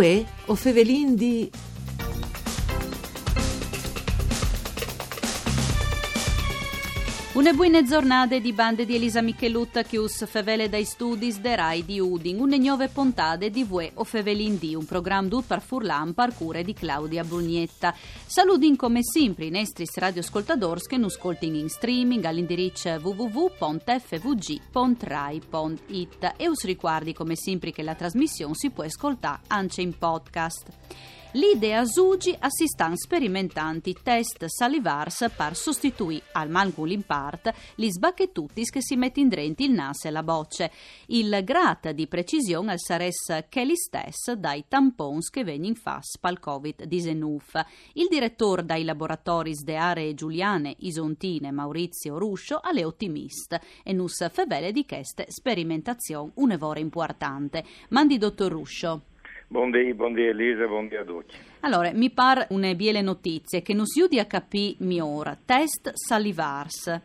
Uè, o fevelin di... Una buone giornate di bande di Elisa Michelutta che us fevele dai studi de Rai di Udin, une nuove puntate di Vue o Fevelin di, un programma dut par Furlan par cure di Claudia Brugnetta. Saludin come sempre i nostri radioascoltadores che nos ascoltin in streaming all'indirizzo www.fvg.rai.it e us ricordi come sempre che la trasmissione si può ascoltare anche in podcast. L'idea Sugi assistan sperimentanti test salivars per sostituire al malgul part gli sbacchettutis che si mettono dentro il naso e la bocce. Il grat di precisione al sares che li stess dai tampons che vengono fas pal Covid-19. Il direttore dai laboratori de aree Giuliane, Isontine, Maurizio Ruscio alle ottimist e nus fevele di queste sperimentazioni un'evore importante. Mandi dottor Ruscio. Buondì, buondì Elisa, buondì a tutti. Allora, mi pare una biele notizie che non si udia a capire mi ora. Test salivars.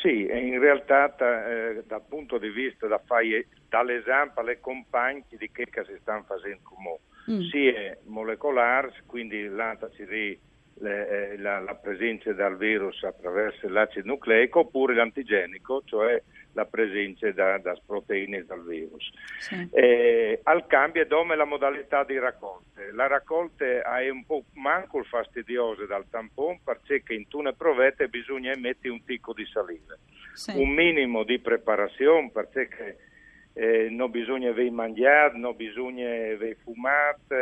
Sì, in realtà eh, dal punto di vista da fare dall'esempio alle compagne di che si stanno facendo come mm. sia molecolare, quindi l'antaci le, eh, la, la, presenza del virus attraverso l'acido nucleico oppure l'antigenico, cioè la presenza da, da proteine del virus. Sì. Eh, al cambio dome la modalità di raccolte. La raccolta è un po' manco fastidiosa dal tampone perché in tune provette bisogna emettere un picco di saliva. Sì. Un minimo di preparazione perché eh, non bisogna aver mangiato, non bisogna aver fumato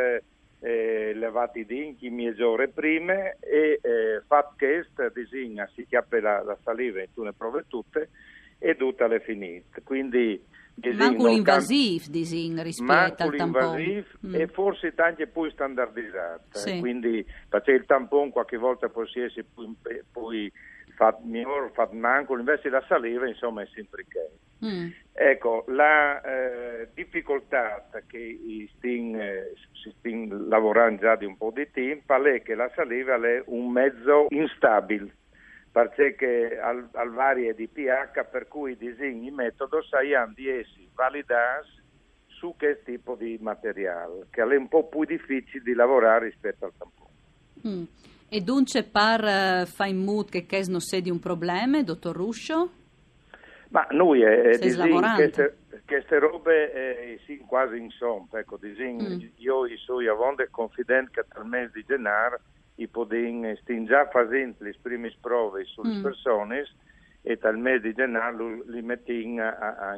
eh, levati dinchi mezz'ora prima e eh, fatto questo disegna, si chiappa la, la saliva in tune prove tutte e tutta le finite. Quindi Manco l'invasivo disegno rispetto al tampone. Mm. e forse anche più standardizzato. Sì. Quindi perché il tampone qualche volta può essere poi, poi fatto migliore, fatto manco, invece la saliva insomma è sempre che. Mm. Ecco, la eh, difficoltà che sting, eh, si sta lavorando già di un po' di tempo è che la saliva è un mezzo instabile perché al, al varie di pH per cui disegni metodo saiano di essi validati su che tipo di materiale, che è un po' più difficile di lavorare rispetto al tampone. Mm. E dunque par uh, fa in mood che questo non di un problema, dottor Ruscio? Ma noi eh, queste, queste robe eh, sì, quasi insomma, ecco, disegni, mm. io sono avonde confidente che dal mese di gennaio i podin stiamo già facendo le prime prove sulle mm. persone e dal mese di gennaio li mettiamo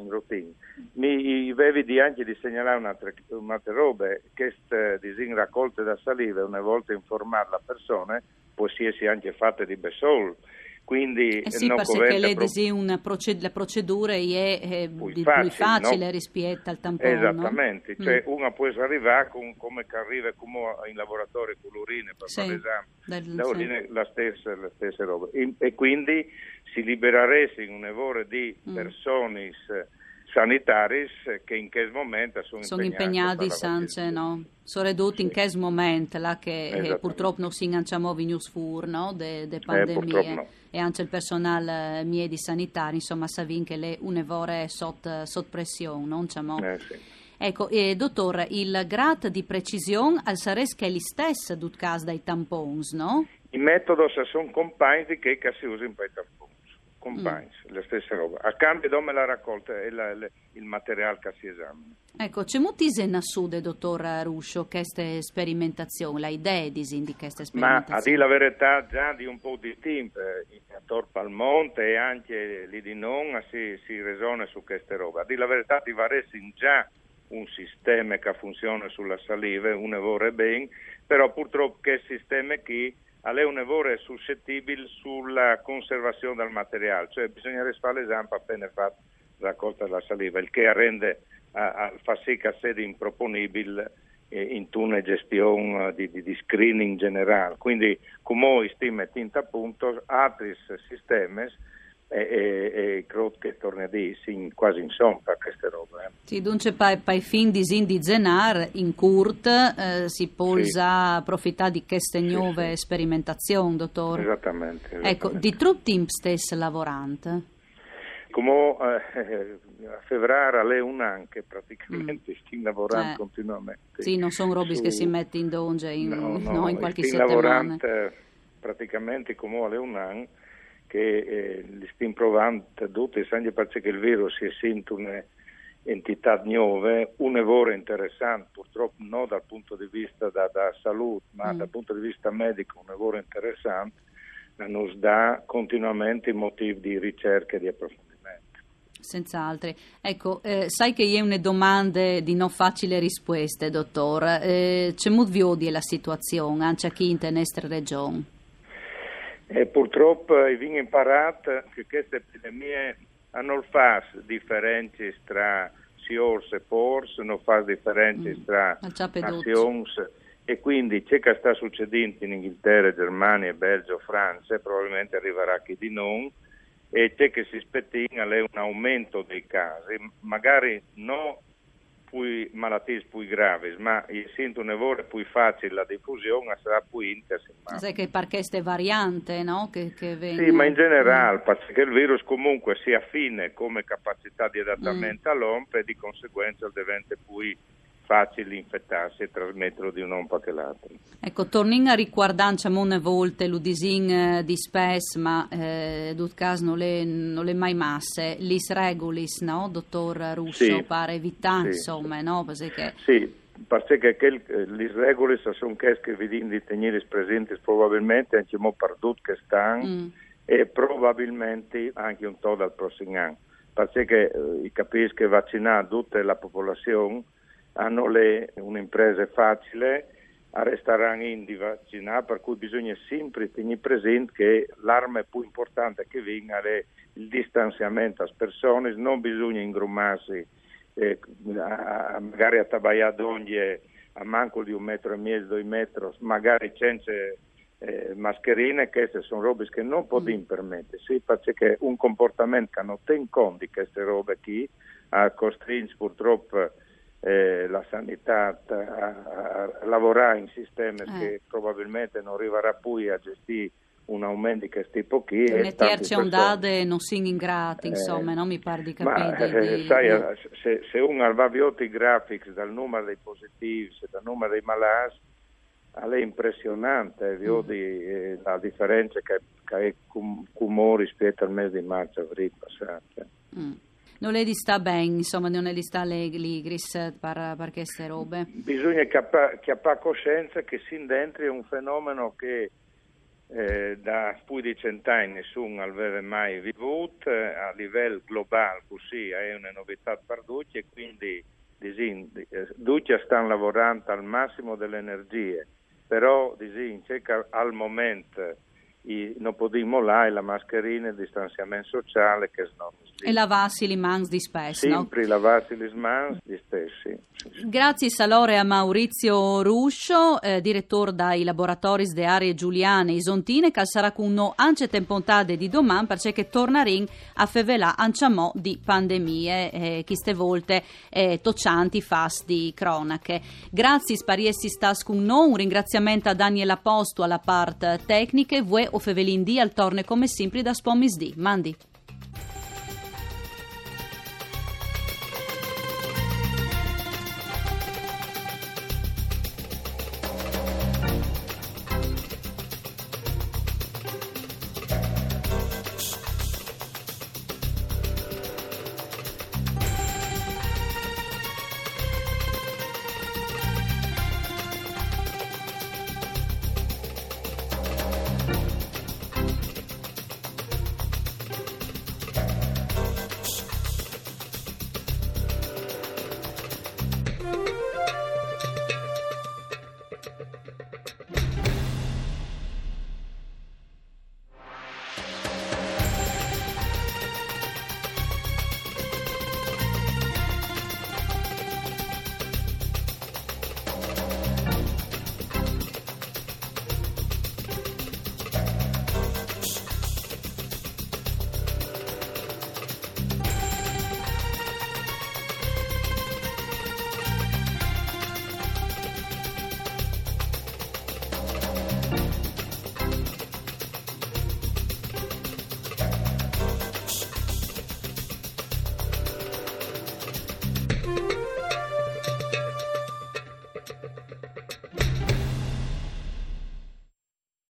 in routine. Mi avevi anche di segnalare un'altra, un'altra roba, queste disegni raccolte da saliva, una volta informare la persona, può essere anche fatte di besol quindi eh sì, perché lei pro... una proced- la procedura è, è più facile, più facile no? rispetto al tampone. Esattamente, no? cioè mm. una può arrivare con, come che arriva come in laboratorio con l'urina per sì, fare l'esame, la, urina, sì. la, stessa, la stessa roba. E, e, quindi si libereresse un evore di mm. persone sanitari che in che momento sono, sono impegnati, senza, no? sono ridotti sì. in che momento là che eh, purtroppo non si ingaggiamo in news fur no? de, de pandemie eh, no. e anche il personale eh, miedi sanitari insomma savin che le un'evore sotto sot pressione non eh, sì. ecco eh, dottore il grado di precisione al sares che è gli stessi dut cas dai tampons no? i metodi sono compagni che, si usano per i tamponi compagni, mm. la stessa roba. A cambio dome la raccolta e la, la, il materiale che si esamina. Ecco, c'è molti nassude, dottor Ruscio, queste sperimentazioni, la idea di queste sperimentazioni? Ma a dire la verità, già di un po' di tempo, eh, a Torpa al Monte e anche lì di non si, si resona su queste robe. A dire la verità, ti varesi già un sistema che funziona sulla saliva, un lavoro bene, però purtroppo che sistema è un lavoro suscettibile sulla conservazione del materiale, cioè bisogna fare l'esame appena fatto raccolta della saliva, il che rende, uh, fa sì che sia improponibile eh, in una gestione uh, di, di, di, screening generale. Quindi, come stiamo mettendo a punto altri sistemi e, e, e che tornerà quasi in sompa queste robe. Eh. Sì, dunque per i fin di di Zenar in Kurt eh, si può sì. approfittare di queste nuove sì, sì. sperimentazioni, dottore? Esattamente, esattamente. Ecco, di tutti i stessi lavoranti? Come eh, a febbraio le un anche praticamente mm. stiamo lavorando eh. continuamente. Sì, non sono robi che si mette in donge in, no, no, no, in qualche settimana. lavorando praticamente come alle un anno che eh, li stiamo provando tutti, anche perché il virus si sente un'entità nuove, un lavoro interessante, purtroppo non dal punto di vista da, da salute, ma mm. dal punto di vista medico un lavoro interessante, nos dà continuamente motivi di ricerca e di approfondimento. Senz'altro. Ecco, eh, sai che io ho una domanda di non facile risposte, dottor. Eh, c'è molto di la situazione, anche qui in nostra regione? Eh, purtroppo abbiamo imparato che queste epidemie non fanno differenze tra SIORS e PORS, non fanno differenze mm. tra nazioni e quindi c'è che sta succedendo in Inghilterra, Germania, Belgio, Francia, probabilmente arriverà chi di non, e c'è che si spettina un aumento dei casi, magari non più malattie più gravi, ma essendo un lavoro più facile la diffusione sarà più intensa. Sai che perché queste varianti, no? Che, che vengono... Sì, ma in generale, perché il virus comunque si affine come capacità di adattamento mm. all'OMP e di conseguenza diventa più facile infettarsi e trasmetterlo di un uomo che l'altro. Ecco, torniamo a riguardare una volte l'udisin eh, di spes, ma eh, caso non le, non le mai masse, lis regulis, no, dottor Russo, sì, pare evitare, sì, insomma, no? Perché... Sì, perché che eh, lis regulis sono che che vi di tenere presenti probabilmente anche mo perdut che stanno mm. e probabilmente anche un po' dal prossimo anno. Perché eh, capisco che vaccinare tutta la popolazione hanno le, un'impresa facile a restare in di vaccinare, per cui bisogna sempre tenere presente che l'arma più importante che venga è il distanziamento alle persone, non bisogna ingrumarsi eh, a, magari a tabagliare a manco di un metro e mezzo, due metri, magari senza eh, mascherine, queste sono robe che non possiamo mm. permettere, sì, perché un comportamento che non tiene conto di queste robe qui, a costringe purtroppo eh, la sanità a, a, lavorare in sistemi eh. che probabilmente non arriverà più a gestire un aumento di questi pochi. Ne terzi ondate non si ingrati, insomma, eh, non mi pare di capire. Eh, di... sai, eh. se, se uno va i graphics dal numero dei positivi, dal numero dei malati, è impressionante, mm. vedi eh, la differenza che, che è cum, rispetto al mese di marzo avril passato. Mm non le sta bene, insomma, non le sta l'igris per, per queste robe. Bisogna chiappare coscienza che sin dentro è un fenomeno che eh, da più di cent'anni nessuno aveva mai vissuto, eh, a livello globale così è una novità per tutti e quindi tutti stanno lavorando al massimo delle energie, però disin, c'è al momento non possiamo là la mascherina, il distanziamento sociale che e lavarsi le mani di spesso sempre no? lavarsi le mani di spesso grazie salore a Maurizio Ruscio eh, direttore dai laboratori de aree giuliane isontine che sarà con noi anche tempontade di domani perché torneremo a fevelà anciamò di pandemie eh, queste volte eh, toccianti fast di cronache. Grazie spariessi stas con noi un ringraziamento a Daniela Posto alla parte tecnica e voi o fevelin di al torne come sempre da spomis di mandi